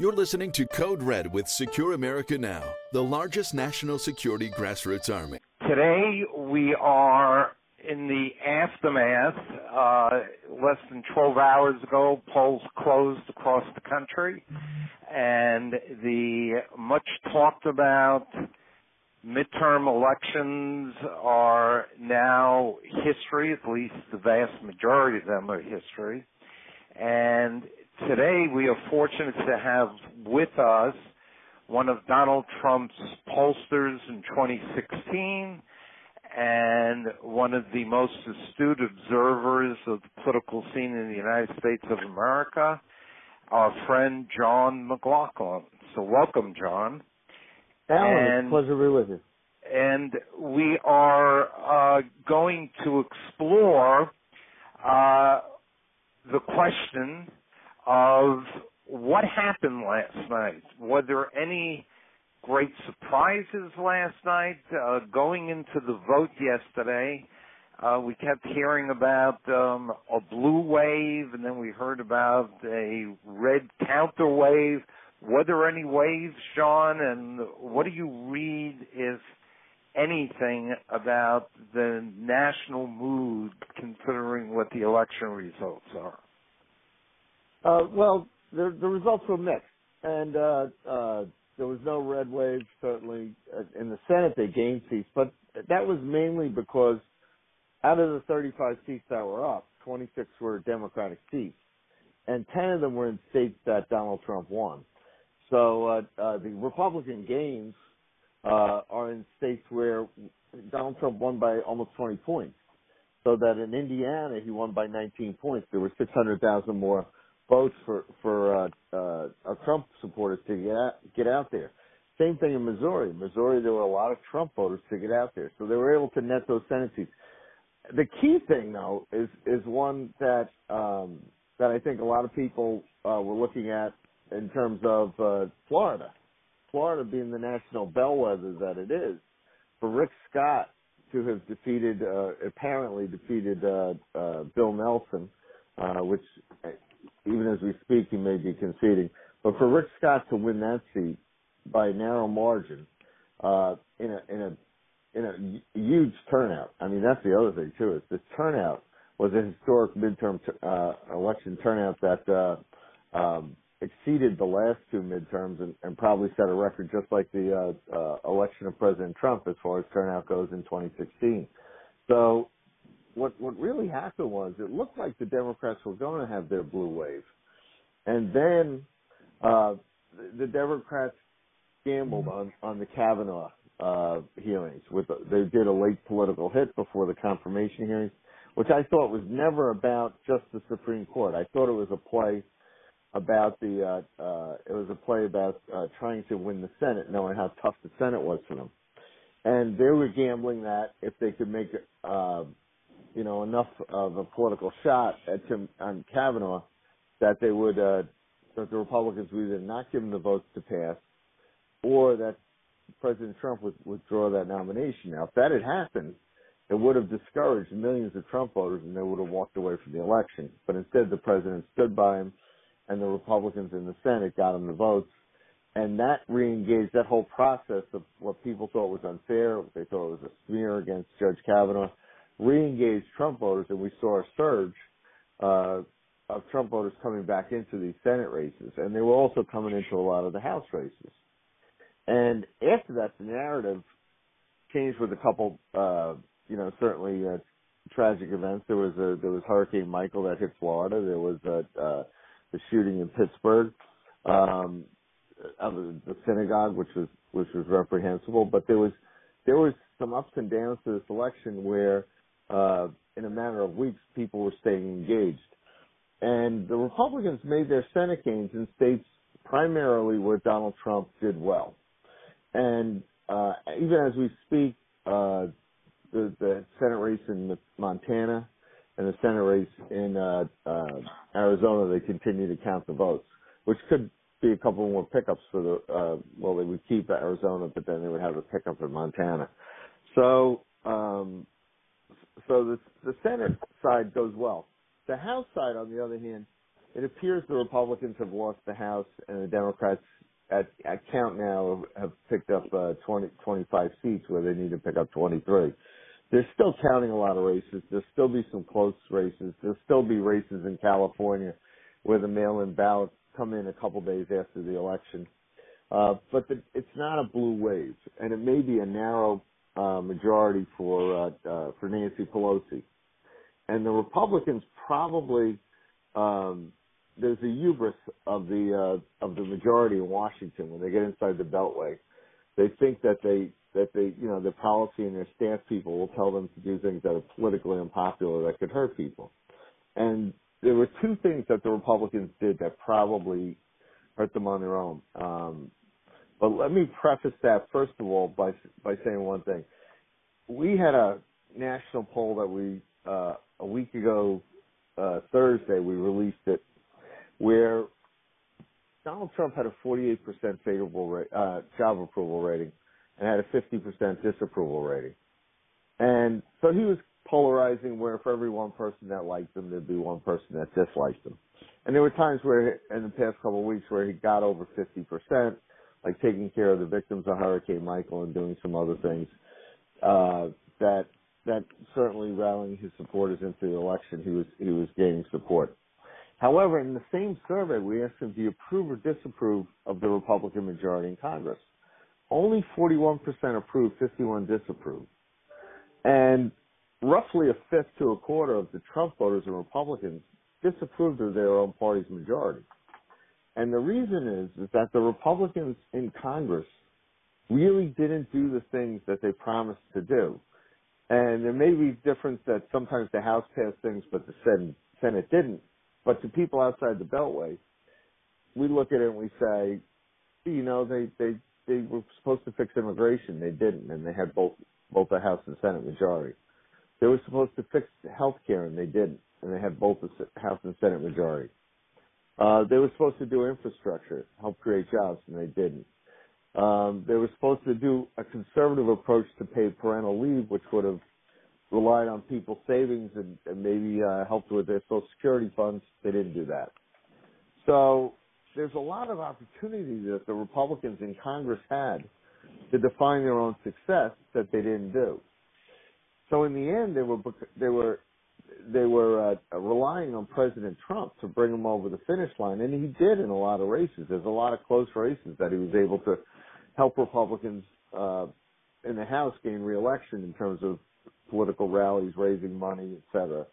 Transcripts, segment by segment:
You're listening to Code Red with Secure America Now, the largest national security grassroots army. Today we are in the aftermath. Uh, less than 12 hours ago, polls closed across the country, and the much talked about midterm elections are now history, at least the vast majority of them are history. And today we are fortunate to have with us one of Donald Trump's pollsters in 2016 and one of the most astute observers of the political scene in the United States of America, our friend John McLaughlin. So welcome, John. Alan, and, a pleasure to be with you. And we are uh, going to explore uh, the question of what happened last night. Were there any great surprises last night? Uh, going into the vote yesterday, uh, we kept hearing about um, a blue wave, and then we heard about a red counter wave. Were there any waves, John? And what do you read, if anything, about the national mood, considering what the election results are? Uh, well, the, the results were mixed, and uh, uh, there was no red wave. Certainly, uh, in the Senate they gained seats, but that was mainly because out of the 35 seats that were up, 26 were Democratic seats, and 10 of them were in states that Donald Trump won. So uh, uh, the Republican gains are in states where Donald Trump won by almost 20 points. So that in Indiana he won by 19 points. There were 600,000 more votes for for uh, uh, our Trump supporters to get out, get out there. Same thing in Missouri. Missouri, there were a lot of Trump voters to get out there, so they were able to net those Senate seats. The key thing, though, is is one that um, that I think a lot of people uh, were looking at in terms of uh, Florida. Florida being the national bellwether that it is, for Rick Scott to have defeated, uh, apparently defeated uh, uh, Bill Nelson, uh, which even as we speak, he may be conceding. But for Rick Scott to win that seat by a narrow margin, uh, in a in a in a huge turnout. I mean, that's the other thing too. Is the turnout was a historic midterm uh, election turnout that uh, um, exceeded the last two midterms and, and probably set a record just like the uh, uh, election of President Trump as far as turnout goes in 2016. So what what really happened was it looked like the Democrats were going to have their blue wave, and then uh, the, the Democrats gambled on on the Kavanaugh uh, hearings. With they did a late political hit before the confirmation hearings, which I thought was never about just the Supreme Court. I thought it was a play about the uh, uh, it was a play about uh, trying to win the Senate, knowing how tough the Senate was for them. And they were gambling that if they could make uh, you know, enough of a political shot at Tim on Kavanaugh that they would uh, that the Republicans would either not give him the votes to pass, or that President Trump would withdraw that nomination. Now, if that had happened, it would have discouraged millions of Trump voters, and they would have walked away from the election. But instead, the president stood by him, and the Republicans in the Senate got him the votes, and that reengaged that whole process of what people thought was unfair. They thought it was a smear against Judge Kavanaugh re-engaged Trump voters, and we saw a surge uh, of Trump voters coming back into these Senate races, and they were also coming into a lot of the House races. And after that, the narrative changed with a couple, uh, you know, certainly uh, tragic events. There was a there was Hurricane Michael that hit Florida. There was a, uh, the shooting in Pittsburgh um, of the synagogue, which was which was reprehensible. But there was there was some ups and downs to this election where uh, in a matter of weeks, people were staying engaged. And the Republicans made their Senate gains in states primarily where Donald Trump did well. And uh, even as we speak, uh, the, the Senate race in Montana and the Senate race in uh, uh, Arizona, they continue to count the votes, which could be a couple more pickups for the. Uh, well, they would keep Arizona, but then they would have a pickup in Montana. So um, so the the Senate side goes well. The House side, on the other hand, it appears the Republicans have lost the House and the Democrats at, at count now have picked up uh, 20, 25 seats where they need to pick up 23. They're still counting a lot of races. There'll still be some close races. There'll still be races in California where the mail-in ballots come in a couple days after the election. Uh, but the, it's not a blue wave, and it may be a narrow uh, majority for uh, uh, for Nancy Pelosi. And the Republicans probably um, there's a hubris of the uh, of the majority in Washington when they get inside the Beltway. They think that they that they you know their policy and their staff people will tell them to do things that are politically unpopular that could hurt people. And there were two things that the Republicans did that probably hurt them on their own. Um, but let me preface that first of all by by saying one thing. We had a national poll that we uh, a week ago uh, Thursday we released it where Donald Trump had a 48% favorable uh, job approval rating and had a 50% disapproval rating. And so he was polarizing where for every one person that liked him, there'd be one person that disliked him. And there were times where, in the past couple of weeks, where he got over 50%, like taking care of the victims of Hurricane Michael and doing some other things, uh, that, that certainly rallying his supporters into the election, he was, he was gaining support. However, in the same survey, we asked him, do you approve or disapprove of the Republican majority in Congress? Only 41% approved, 51 disapproved. And roughly a fifth to a quarter of the Trump voters and Republicans disapproved of their own party's majority. And the reason is, is that the Republicans in Congress really didn't do the things that they promised to do. And there may be difference that sometimes the House passed things, but the Senate, Senate didn't. But to people outside the Beltway, we look at it and we say, you know, they, they, they were supposed to fix immigration. They didn't. And they had both, both the House and Senate majority. They were supposed to fix health care and they didn't. And they had both the House and Senate majority. Uh, they were supposed to do infrastructure, help create jobs, and they didn't. Um, they were supposed to do a conservative approach to paid parental leave, which would have relied on people's savings and, and maybe uh, helped with their Social Security funds. They didn't do that. So there's a lot of opportunity that the Republicans in Congress had to define their own success that they didn't do. So in the end, they were they were they were uh, relying on President Trump to bring them over the finish line, and he did in a lot of races. There's a lot of close races that he was able to help Republicans uh, in the House gain reelection in terms of political rallies, raising money, etc.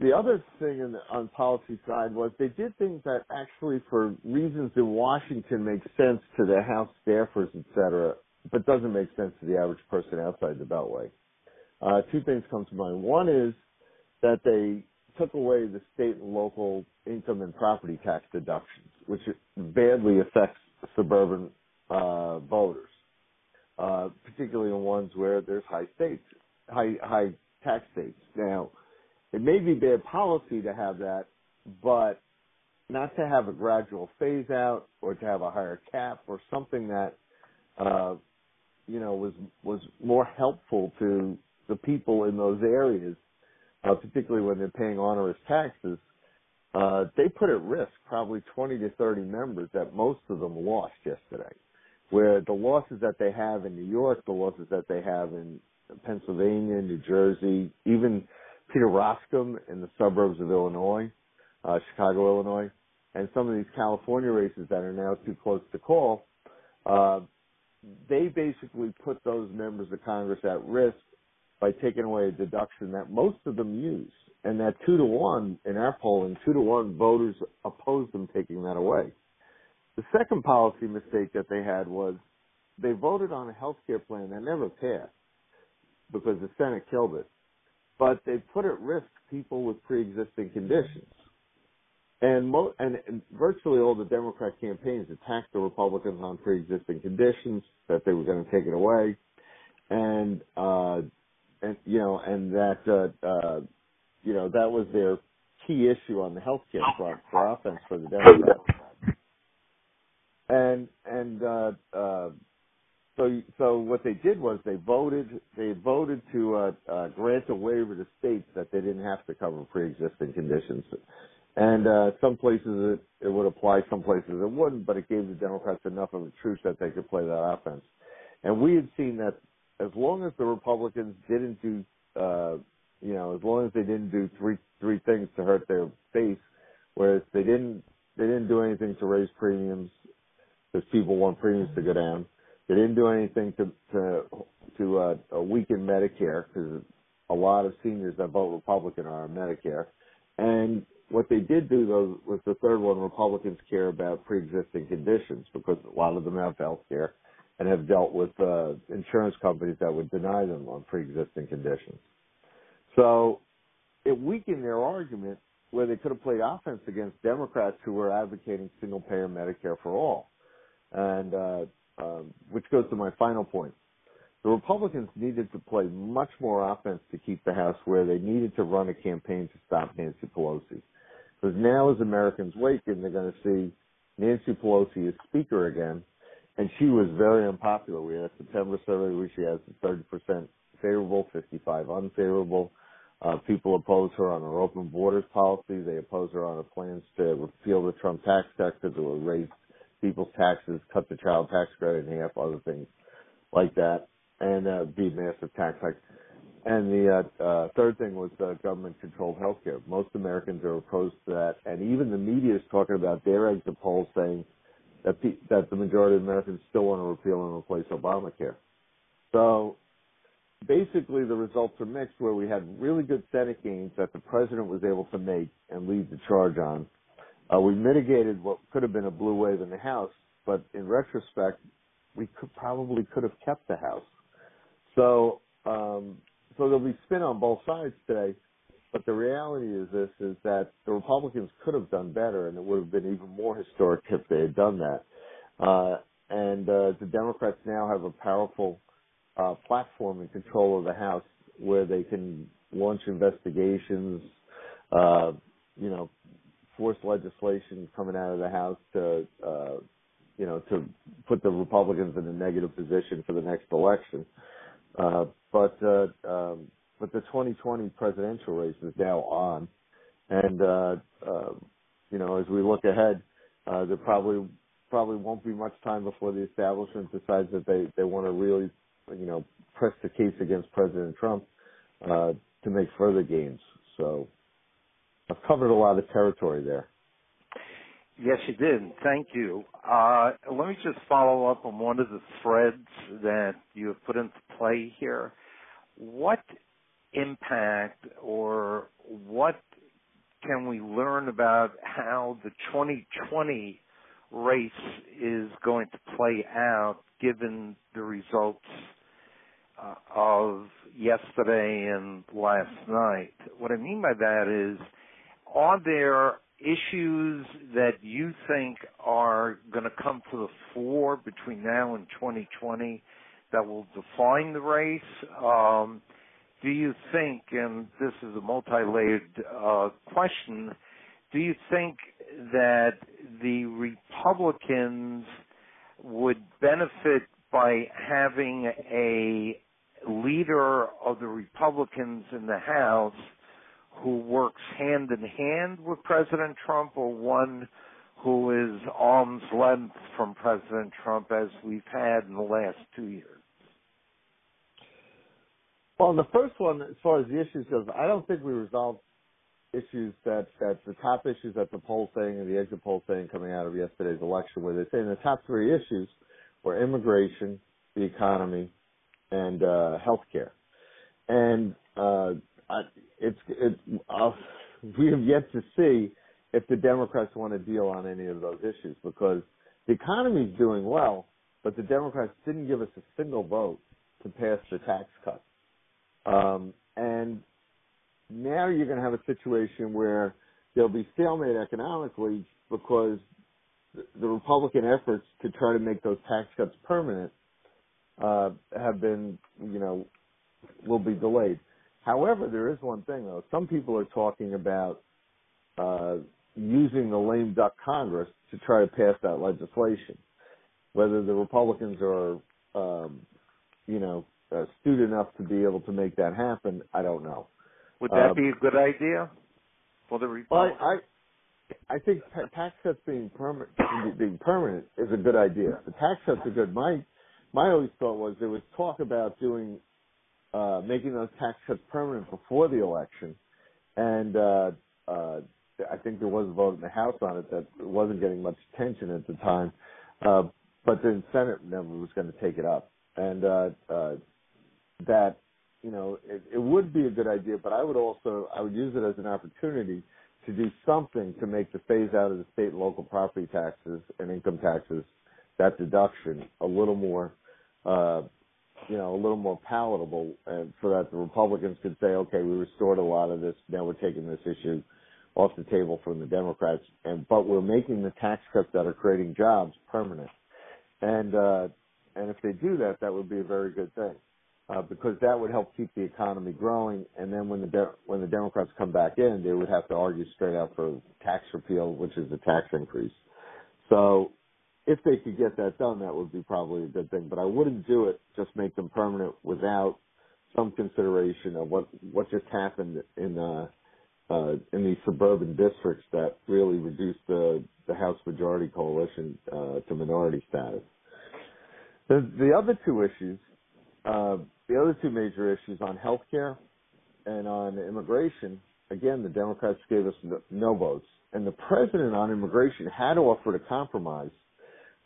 The other thing in the, on policy side was they did things that actually, for reasons in Washington, make sense to the House staffers, etc., but doesn't make sense to the average person outside the Beltway. Uh, two things come to mind. One is that they took away the state and local income and property tax deductions, which badly affects suburban uh, voters uh, particularly in ones where there's high states, high high tax states. Now, it may be bad policy to have that, but not to have a gradual phase out or to have a higher cap or something that uh, you know was was more helpful to the people in those areas, uh, particularly when they're paying onerous taxes. Uh, they put at risk probably 20 to 30 members that most of them lost yesterday where the losses that they have in New York, the losses that they have in Pennsylvania, New Jersey, even Peter Roskam in the suburbs of Illinois, uh, Chicago, Illinois, and some of these California races that are now too close to call, uh, they basically put those members of Congress at risk by taking away a deduction that most of them use. And that two to one in our polling, two to one voters opposed them taking that away. The second policy mistake that they had was they voted on a health care plan that never passed because the Senate killed it. But they put at risk people with pre-existing conditions. And, mo- and, virtually all the Democrat campaigns attacked the Republicans on pre-existing conditions that they were going to take it away, and uh, and you know, and that uh, uh, you know that was their key issue on the health care front for offense for the Democrats and and uh, uh, so so what they did was they voted they voted to uh, uh, grant a waiver to states that they didn't have to cover pre-existing conditions, and uh, some places it, it would apply, some places it wouldn't, but it gave the Democrats enough of a truce that they could play that offense. And we had seen that as long as the Republicans didn't do, uh, you know, as long as they didn't do three three things to hurt their base, whereas they didn't they didn't do anything to raise premiums because people want premiums to go down. They didn't do anything to to to uh, weaken Medicare because a lot of seniors that vote Republican are on Medicare. And what they did do though was the third one. Republicans care about pre-existing conditions because a lot of them have health care and have dealt with uh, insurance companies that would deny them on pre-existing conditions. So it weakened their argument where they could have played offense against Democrats who were advocating single-payer Medicare for all, and uh, um, which goes to my final point. The Republicans needed to play much more offense to keep the House where they needed to run a campaign to stop Nancy Pelosi. Because now, as Americans waken, they're going to see Nancy Pelosi as Speaker again, and she was very unpopular. We had a September survey where she has 30% favorable, 55 unfavorable. Uh, people oppose her on her open borders policy. They oppose her on her plans to repeal the Trump tax cut because it would raise people's taxes, cut the child tax credit in half, other things like that, and uh, be massive tax hike. And the uh, uh, third thing was uh, government-controlled healthcare. Most Americans are opposed to that, and even the media is talking about their exit polls saying that pe- that the majority of Americans still want to repeal and replace Obamacare. So basically, the results are mixed, where we had really good Senate gains that the president was able to make and lead the charge on. Uh, we mitigated what could have been a blue wave in the House, but in retrospect, we could probably could have kept the House. So, um, so there'll be spin on both sides today. But the reality is this: is that the Republicans could have done better, and it would have been even more historic if they had done that. Uh, and uh, the Democrats now have a powerful uh, platform and control of the House, where they can launch investigations, uh, you know, force legislation coming out of the House to, uh, you know, to put the Republicans in a negative position for the next election. Uh, but uh, um, but the 2020 presidential race is now on, and uh, uh, you know as we look ahead, uh, there probably probably won't be much time before the establishment decides that they they want to really you know press the case against President Trump uh, to make further gains. So I've covered a lot of territory there. Yes, you did. Thank you. Uh, let me just follow up on one of the threads that you have put into play here. What impact or what can we learn about how the 2020 race is going to play out given the results uh, of yesterday and last night? What I mean by that is, are there issues that you think are going to come to the fore between now and 2020 that will define the race? Um, do you think, and this is a multi-layered uh, question, do you think that the Republicans would benefit by having a leader of the Republicans in the House who works hand in hand with President Trump or one who is arm's length from President Trump as we've had in the last two years? Well, the first one, as far as the issues goes, I don't think we resolved issues that that the top issues that the poll saying and the exit poll saying coming out of yesterday's election, where they say the top three issues were immigration, the economy, and uh, healthcare. And uh, I, it's it's uh, we have yet to see if the Democrats want to deal on any of those issues because the economy is doing well, but the Democrats didn't give us a single vote to pass the tax cuts. Um, and now you're going to have a situation where there'll be stalemate economically because the Republican efforts to try to make those tax cuts permanent uh, have been, you know, will be delayed. However, there is one thing though. Some people are talking about uh, using the lame duck Congress to try to pass that legislation. Whether the Republicans are um, you know, astute enough to be able to make that happen, I don't know. Would that Uh, be a good idea for the Well, Republicans? I, I, I think ta- tax cuts being permanent, being permanent is a good idea. The tax cuts are good. My, my always thought was there was talk about doing, uh, making those tax cuts permanent before the election, and uh, uh, I think there was a vote in the House on it that wasn't getting much attention at the time, uh, but the Senate never was going to take it up, and uh, uh, that you know it, it would be a good idea, but I would also I would use it as an opportunity to do something to make the phase out of the state and local property taxes and income taxes, that deduction, a little more, uh, you know, a little more palatable, and so that the Republicans could say, okay, we restored a lot of this, now we're taking this issue off the table from the Democrats, and but we're making the tax cuts that are creating jobs permanent, and uh, and if they do that, that would be a very good thing uh, because that would help keep the economy growing. And then when the de- when the Democrats come back in, they would have to argue straight out for tax repeal, which is a tax increase. So if they could get that done, that would be probably a good thing. But I wouldn't do it just make them permanent without some consideration of what what just happened in uh, uh, in these suburban districts that really reduced the the House Majority Coalition uh, to minority status. The, the other two issues uh, the other two major issues on health care and on immigration, again, the Democrats gave us no, no votes. And the president on immigration had offered a compromise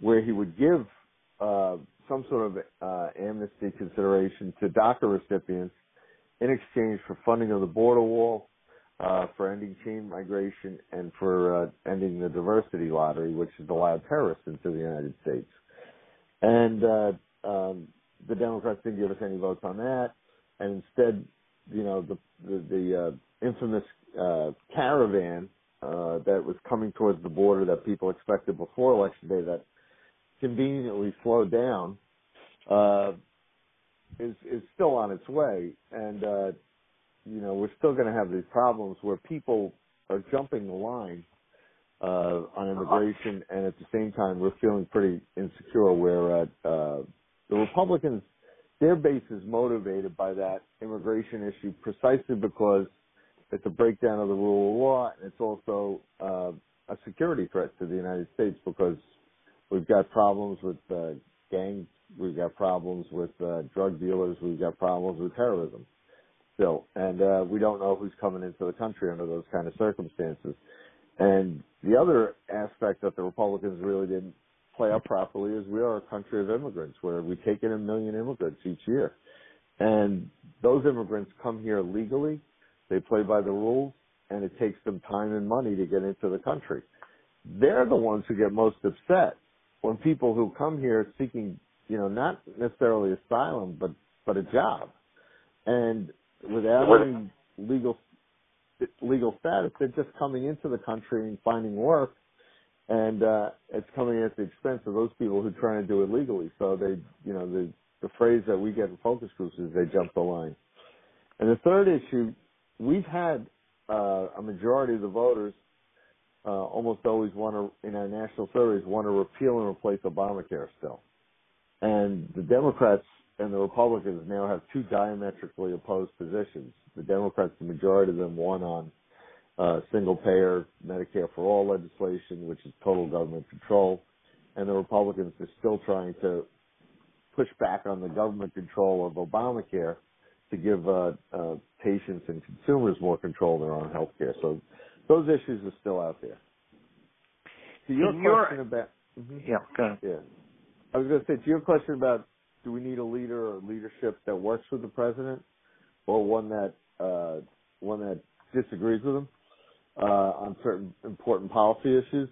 where he would give uh, some sort of uh, amnesty consideration to DACA recipients in exchange for funding of the border wall, uh, for ending chain migration, and for uh, ending the diversity lottery, which has allowed terrorists into the United States. And uh, um, the Democrats didn't give us any votes on that, and instead, you know, the the, the uh, infamous uh, caravan uh, that was coming towards the border that people expected before election day that conveniently slowed down uh, is is still on its way, and uh, you know we're still going to have these problems where people are jumping the line uh, on immigration, and at the same time we're feeling pretty insecure where uh, uh, the Republicans, their base is motivated by that immigration issue precisely because it's a breakdown of the rule of law and it's also uh, a security threat to the United States because we've got problems with uh, gangs, we've got problems with uh, drug dealers, we've got problems with terrorism still, and uh, we don't know who's coming into the country under those kind of circumstances. And the other aspect that the Republicans really didn't play up properly is we are a country of immigrants where we take in a million immigrants each year. And those immigrants come here legally, they play by the rules, and it takes them time and money to get into the country. They're the ones who get most upset when people who come here seeking, you know, not necessarily asylum, but, but a job. And without any legal, legal status, they're just coming into the country and finding work and uh it's coming at the expense of those people who try to do it legally. So they, you know, the the phrase that we get in focus groups is they jump the line. And the third issue, we've had uh, a majority of the voters uh, almost always want to, in our national surveys, want to repeal and replace Obamacare still. And the Democrats and the Republicans now have two diametrically opposed positions. The Democrats, the majority of them, won on uh, single payer Medicare for all legislation, which is total government control, and the Republicans are still trying to push back on the government control of Obamacare to give uh, uh, patients and consumers more control of their own health care. So those issues are still out there. To your your- question about Mhm. Yeah, go ahead. yeah, I was going to say to your question about do we need a leader or leadership that works with the president, or one that uh, one that disagrees with him uh, on certain important policy issues.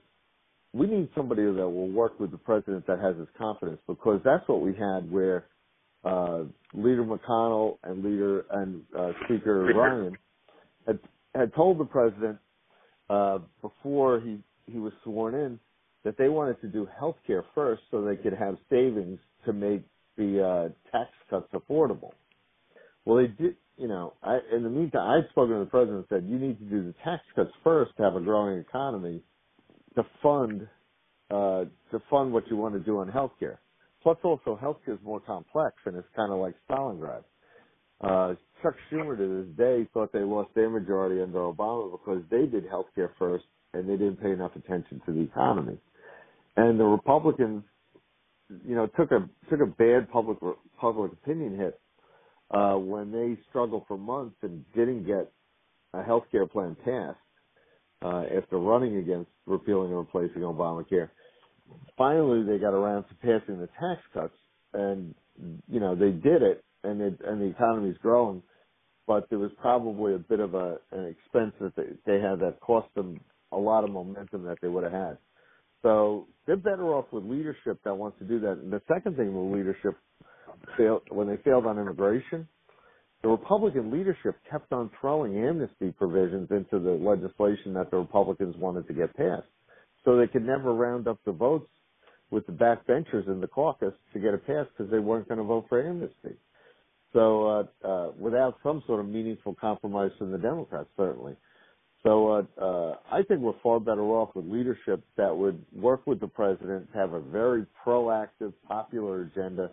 We need somebody that will work with the president that has his confidence because that's what we had where uh, Leader McConnell and Leader and uh, Speaker Ryan had had told the president uh, before he he was sworn in that they wanted to do health care first so they could have savings to make the uh, tax cuts affordable. Well, they did, you know, I, in the meantime, I'd spoken to the president and said, you need to do the tax cuts first to have a growing economy to fund, uh, to fund what you want to do on health care. Plus, also, healthcare is more complex, and it's kind of like Stalingrad. Uh, Chuck Schumer to this day thought they lost their majority under Obama because they did healthcare first and they didn't pay enough attention to the economy. And the Republicans, you know, took a took a bad public public opinion hit uh, when they struggled for months and didn't get a health care plan passed uh, after running against repealing and replacing Obamacare. Finally, they got around to passing the tax cuts, and you know they did it, and it, and the economy's growing. But there was probably a bit of a an expense that they, they had that cost them a lot of momentum that they would have had. So they're better off with leadership that wants to do that. And the second thing with leadership failed when they failed on immigration, the Republican leadership kept on throwing amnesty provisions into the legislation that the Republicans wanted to get passed. So they could never round up the votes with the backbenchers in the caucus to get it passed because they weren't going to vote for amnesty. So uh, uh, without some sort of meaningful compromise from the Democrats, certainly. So uh, uh, I think we're far better off with leadership that would work with the president, have a very proactive, popular agenda,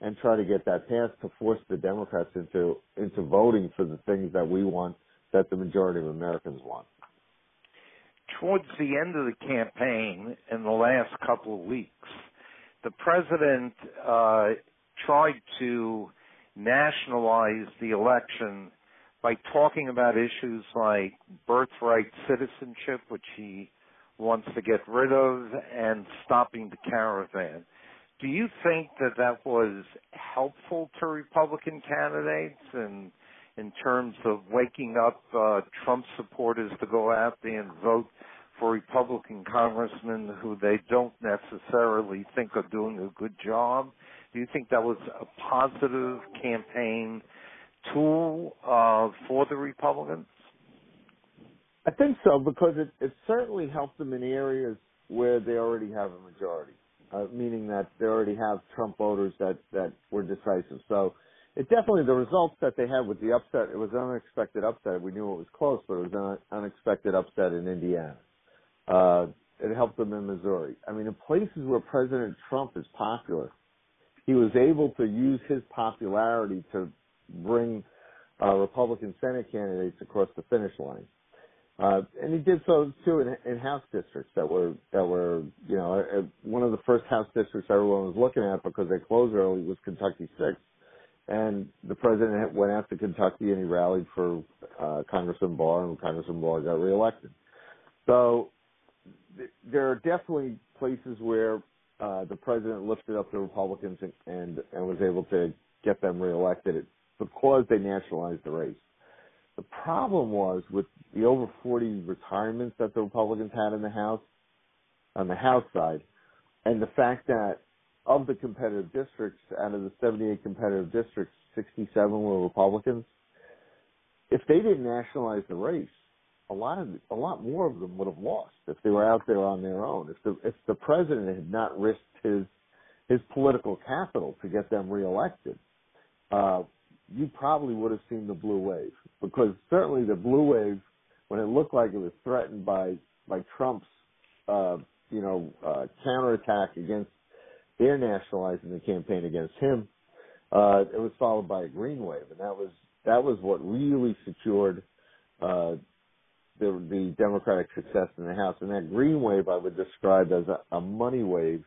and try to get that passed to force the Democrats into into voting for the things that we want, that the majority of Americans want. Towards the end of the campaign, in the last couple of weeks, the president uh, tried to nationalize the election by talking about issues like birthright citizenship, which he wants to get rid of, and stopping the caravan. Do you think that that was helpful to Republican candidates and in terms of waking up uh, Trump supporters to go out there and vote for Republican congressmen who they don't necessarily think are doing a good job? Do you think that was a positive campaign tool uh, for the Republicans? I think so because it, it certainly helped them in areas where they already have a majority, uh, meaning that they already have Trump voters that that were decisive. So it definitely the results that they had with the upset. It was an unexpected upset. We knew it was close, but it was an unexpected upset in Indiana. Uh, it helped them in Missouri. I mean, in places where President Trump is popular, he was able to use his popularity to bring uh, Republican Senate candidates across the finish line. Uh, and he did so too in, in House districts that were that were you know uh, one of the first House districts everyone was looking at because they closed early was Kentucky Six, and the president went out to Kentucky and he rallied for uh, Congressman Barr and Congressman Barr got reelected. So th- there are definitely places where uh, the president lifted up the Republicans and, and and was able to get them reelected because they nationalized the race. The problem was with the over 40 retirements that the Republicans had in the House, on the House side, and the fact that of the competitive districts, out of the 78 competitive districts, 67 were Republicans. If they didn't nationalize the race, a lot of a lot more of them would have lost if they were out there on their own. If the if the president had not risked his his political capital to get them reelected, uh, you probably would have seen the blue wave because certainly the blue wave, when it looked like it was threatened by by Trump's, uh, you know, uh, counterattack against their nationalizing the campaign against him, uh, it was followed by a green wave, and that was that was what really secured uh, the the Democratic success in the House. And that green wave I would describe as a, a money wave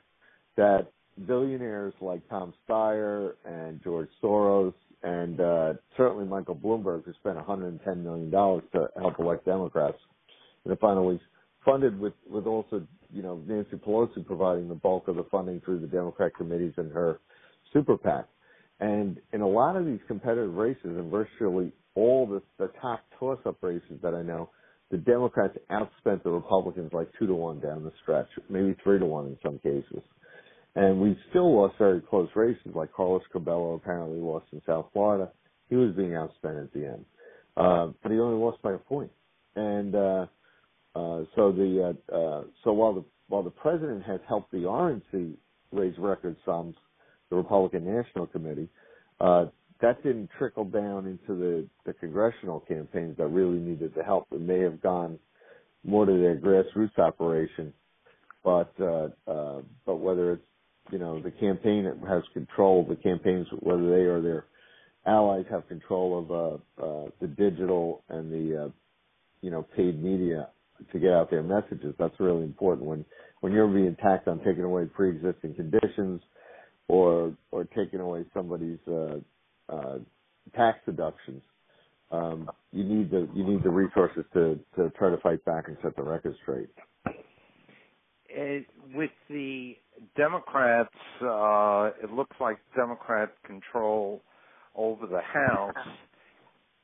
that billionaires like Tom Steyer and George Soros and uh, certainly Michael Bloomberg, who spent 110 million dollars to help elect Democrats in the final weeks, funded with with also you know Nancy Pelosi providing the bulk of the funding through the Democrat committees and her super PAC. And in a lot of these competitive races, and virtually all the, the top toss-up races that I know, the Democrats outspent the Republicans like two to one down the stretch, maybe three to one in some cases. And we still lost very close races, like Carlos Curbelo apparently lost in South Florida. He was being outspent at the end. Uh, but he only lost by a point. And, uh, uh, so the, uh, uh, so while the, while the president has helped the RNC raise record sums, the Republican National Committee, uh, that didn't trickle down into the, the congressional campaigns that really needed the help. It may have gone more to their grassroots operation, but uh, uh, but whether it's you know the campaign has control. The campaigns, whether they or their allies have control of uh, uh, the digital and the uh, you know paid media to get out their messages. That's really important when when you're being taxed on taking away pre-existing conditions or or taking away somebody's uh, uh, tax deductions. Um, you need the you need the resources to to try to fight back and set the record straight. It, with the Democrats, uh, it looks like Democrat control over the House.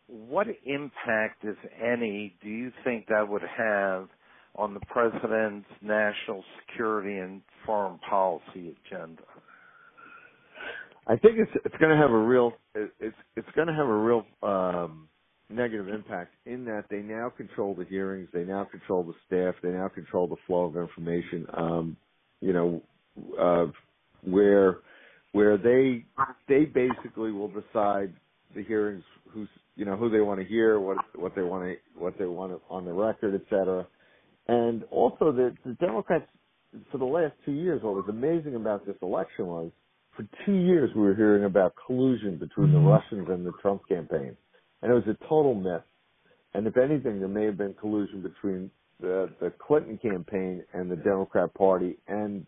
What impact, if any, do you think that would have on the president's national security and foreign policy agenda? I think it's it's going to have a real it's it's going to have a real um, negative impact in that they now control the hearings, they now control the staff, they now control the flow of information. Um, you know, uh, where where they they basically will decide the hearings who's you know who they want to hear, what what they want to what they want on the record, et cetera. And also the the Democrats for the last two years, what was amazing about this election was for two years we were hearing about collusion between the mm-hmm. Russians and the Trump campaign, and it was a total myth. And if anything, there may have been collusion between the the Clinton campaign and the Democrat Party and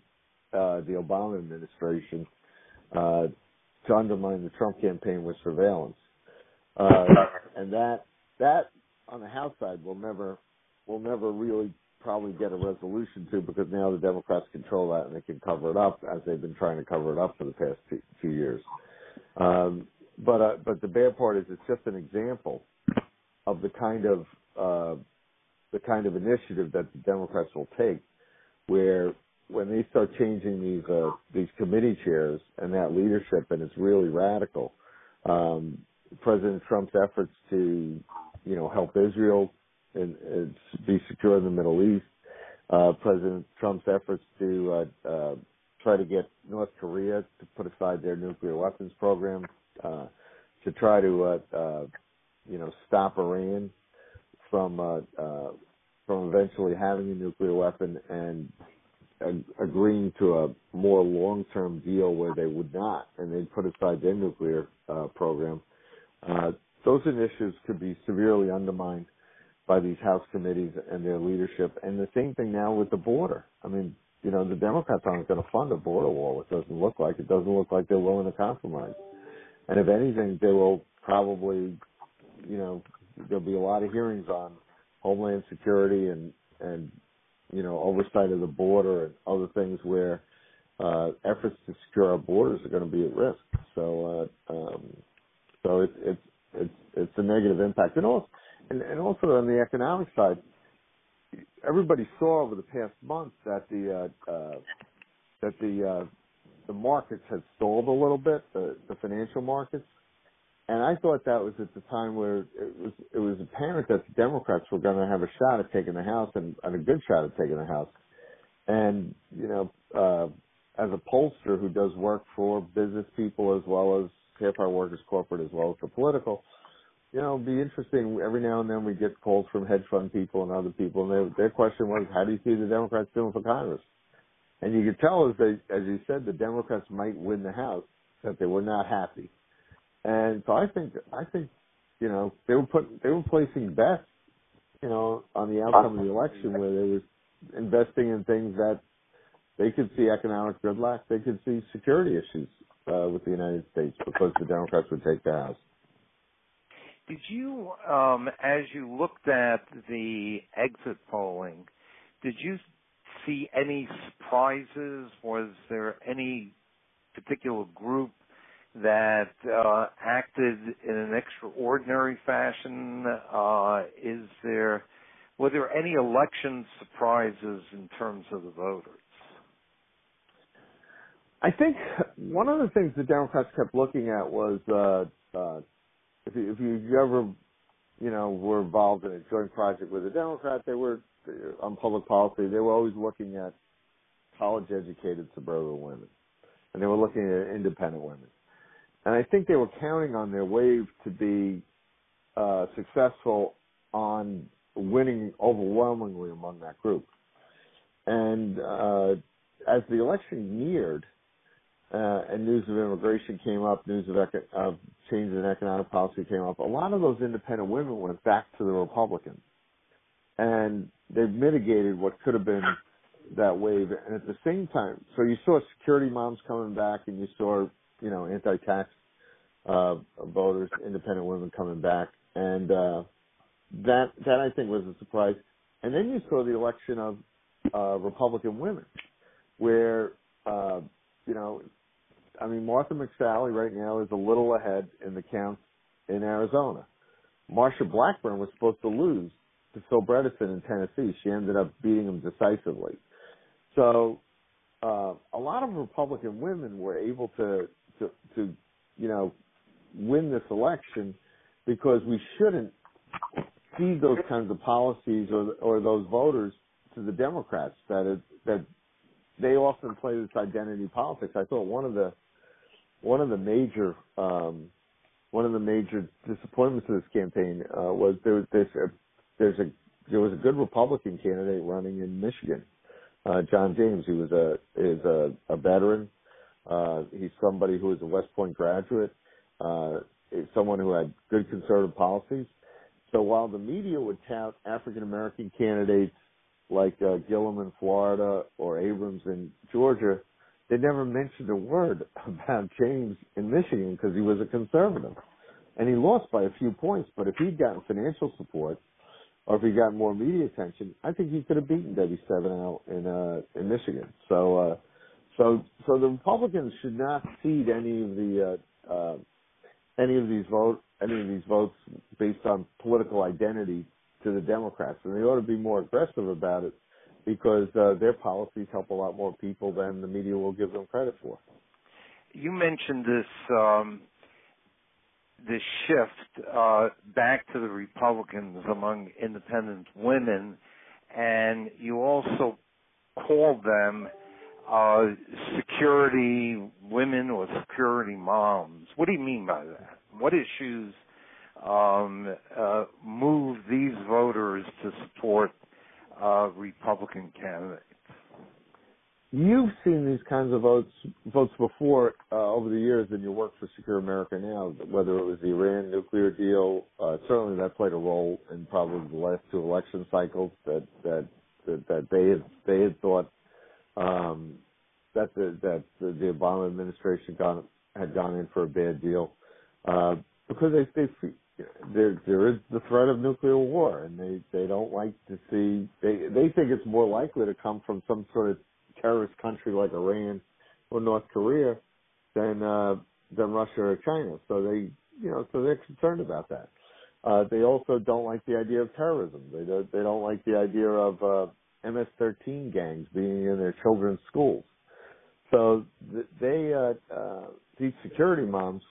uh, the Obama administration uh, to undermine the Trump campaign with surveillance. Uh, and that that on the House side will never will never really probably get a resolution to because now the Democrats control that and they can cover it up as they've been trying to cover it up for the past two, two years. Um, but uh, but the bad part is it's just an example of the kind of uh, the kind of initiative that the Democrats will take, where when they start changing these uh, these committee chairs and that leadership, and it's really radical. Um, President Trump's efforts to, you know, help Israel and, and be secure in the Middle East. Uh, President Trump's efforts to uh, uh, try to get North Korea to put aside their nuclear weapons program, uh, to try to, uh, uh, you know, stop Iran from uh, uh, from eventually having a nuclear weapon and agreeing to a more long-term deal where they would not, and they'd put aside their nuclear uh, program. Uh, those initiatives could be severely undermined by these House committees and their leadership. And the same thing now with the border. I mean, you know, the Democrats aren't going to fund a border wall. It doesn't look like. It doesn't look like they're willing to compromise. And if anything, they will probably, you know, there'll be a lot of hearings on homeland security and and you know oversight of the border and other things where uh, efforts to secure our borders are going to be at risk. So uh, um, so it's it's it's it's a negative impact, and also and, and also on the economic side, everybody saw over the past month that the uh, uh, that the uh, the markets had stalled a little bit, the, the financial markets, and I thought that was at the time where it was it was apparent that the Democrats were going to have a shot at taking the House and, and a good shot at taking the House. And you know, uh, as a pollster who does work for business people as well as half our work is corporate as well as for political, you know, it'd be interesting. Every now and then we get calls from hedge fund people and other people, and their their question was, "How do you see the Democrats doing for Congress?" And you could tell, as they, as you said, the Democrats might win the House, that they were not happy. And so I think, I think, you know, they were put, they were placing bets, you know, on the outcome of the election, where they were investing in things that they could see economic gridlock, they could see security issues uh, with the United States because the Democrats would take the House. Did you, um, as you looked at the exit polling, did you see any surprises? Was there any particular group that uh, acted in an extraordinary fashion? Uh, is there were there any election surprises in terms of the voters? I think one of the things the Democrats kept looking at was uh, uh, if you, if you ever, you know, were involved in a joint project with a Democrat, they were on public policy. They were always looking at college-educated suburban women, and they were looking at independent women. And I think they were counting on their wave to be uh, successful on winning overwhelmingly among that group. And uh, as the election neared, uh, and news of immigration came up, news of, eco- of changes in economic policy came up, a lot of those independent women went back to the Republicans. And they've mitigated what could have been that wave. And at the same time, so you saw security moms coming back and you saw, you know, anti-tax, uh, voters, independent women coming back. And, uh, that, that I think was a surprise. And then you saw the election of, uh, Republican women where, uh, you know, I mean, Martha McSally right now is a little ahead in the counts in Arizona. Marsha Blackburn was supposed to lose to Phil Bredesen in Tennessee. She ended up beating him decisively. So uh, a lot of Republican women were able to, to to you know win this election because we shouldn't feed those kinds of policies or or those voters to the Democrats that that they often play this identity politics. I thought one of the one of the major um, one of the major disappointments of this campaign uh, was there was this there's a there was a good Republican candidate running in Michigan, uh, John James. He was a is a, a veteran. Uh, he's somebody who is a West Point graduate. Uh, someone who had good conservative policies. So while the media would tout African American candidates like uh, Gillum in Florida or Abrams in Georgia, they never mentioned a word about James in Michigan because he was a conservative. And he lost by a few points, but if he'd gotten financial support or if he got more media attention, I think he could have beaten Debbie Stabenow in uh in Michigan. So uh so so the Republicans should not cede any of the uh uh any of these vote any of these votes based on political identity to the Democrats, and they ought to be more aggressive about it because uh, their policies help a lot more people than the media will give them credit for. You mentioned this um, this shift uh, back to the Republicans among independent women, and you also called them uh, security women or security moms. What do you mean by that? What issues um, uh, move these voters to support uh, Republican candidates? You've seen these kinds of votes votes before over the years in your work for Secure America Now, whether it was the Iran nuclear deal. Uh, certainly, that played a role in probably the last two election cycles. That that that, that they had they had thought um, that the that the, the Obama administration gone had gone in for a bad deal uh, because they they there there is the threat of nuclear war, and they they don't like to see they they think it's more likely to come from some sort of terrorist country like Iran or North Korea than uh, than Russia or China. So they you know so they're concerned about that. Uh, they also don't like the idea of terrorism. They don't they don't like the idea of uh, MS-13 gangs being in their children's schools. So they uh, uh, these security moms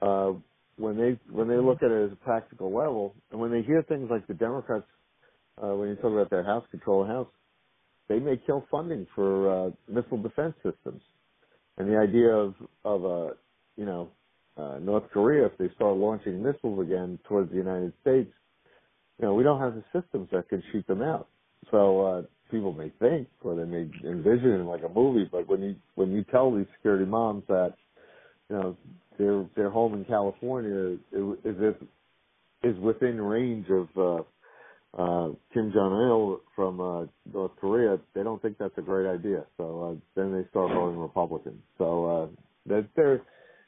uh, when they when they look at it as a practical level, and when they hear things like the Democrats, uh, when you talk about their House control House, they may kill funding for uh, missile defense systems, and the idea of of a uh, you know uh, North Korea if they start launching missiles again towards the United States, you know we don't have the systems that can shoot them out. So uh, people may think, or they may envision it like a movie, but when you when you tell these security moms that you know their their home in California is is is within range of uh, uh, Kim Jong Il from uh, North Korea, they don't think that's a great idea. So uh, then they start voting Republican. So uh, that there,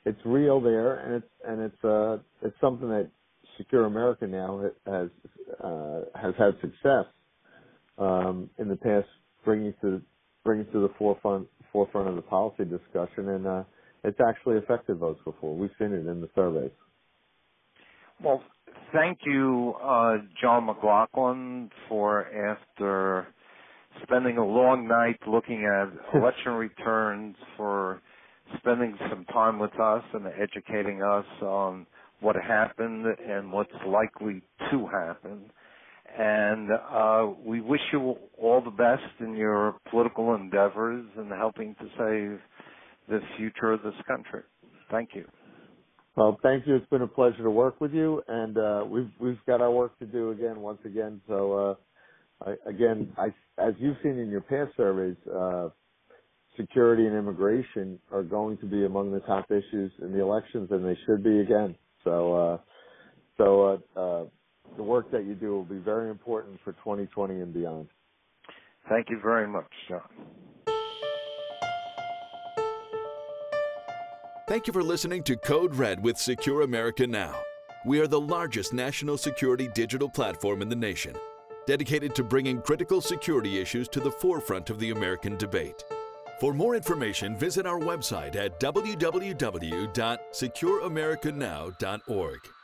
it's real there, and it's and it's uh, it's something that Secure America now has uh, has had success um, in the past, bringing to bringing to the forefront forefront of the policy discussion and. Uh, it's actually affected votes before. We've seen it in the surveys. Well, thank you, uh, John McLaughlin, for after spending a long night looking at election returns, for spending some time with us and educating us on what happened and what's likely to happen. And uh, we wish you all the best in your political endeavors and helping to save the future of this country. Thank you. Well, thank you. It's been a pleasure to work with you, and uh, we've we've got our work to do again, once again. So, uh, I, again, I, as you've seen in your past surveys, uh, security and immigration are going to be among the top issues in the elections, and they should be again. So, uh, so uh, uh, the work that you do will be very important for 2020 and beyond. Thank you very much, John. Thank you for listening to Code Red with Secure America Now. We are the largest national security digital platform in the nation, dedicated to bringing critical security issues to the forefront of the American debate. For more information, visit our website at www.secureamericanow.org.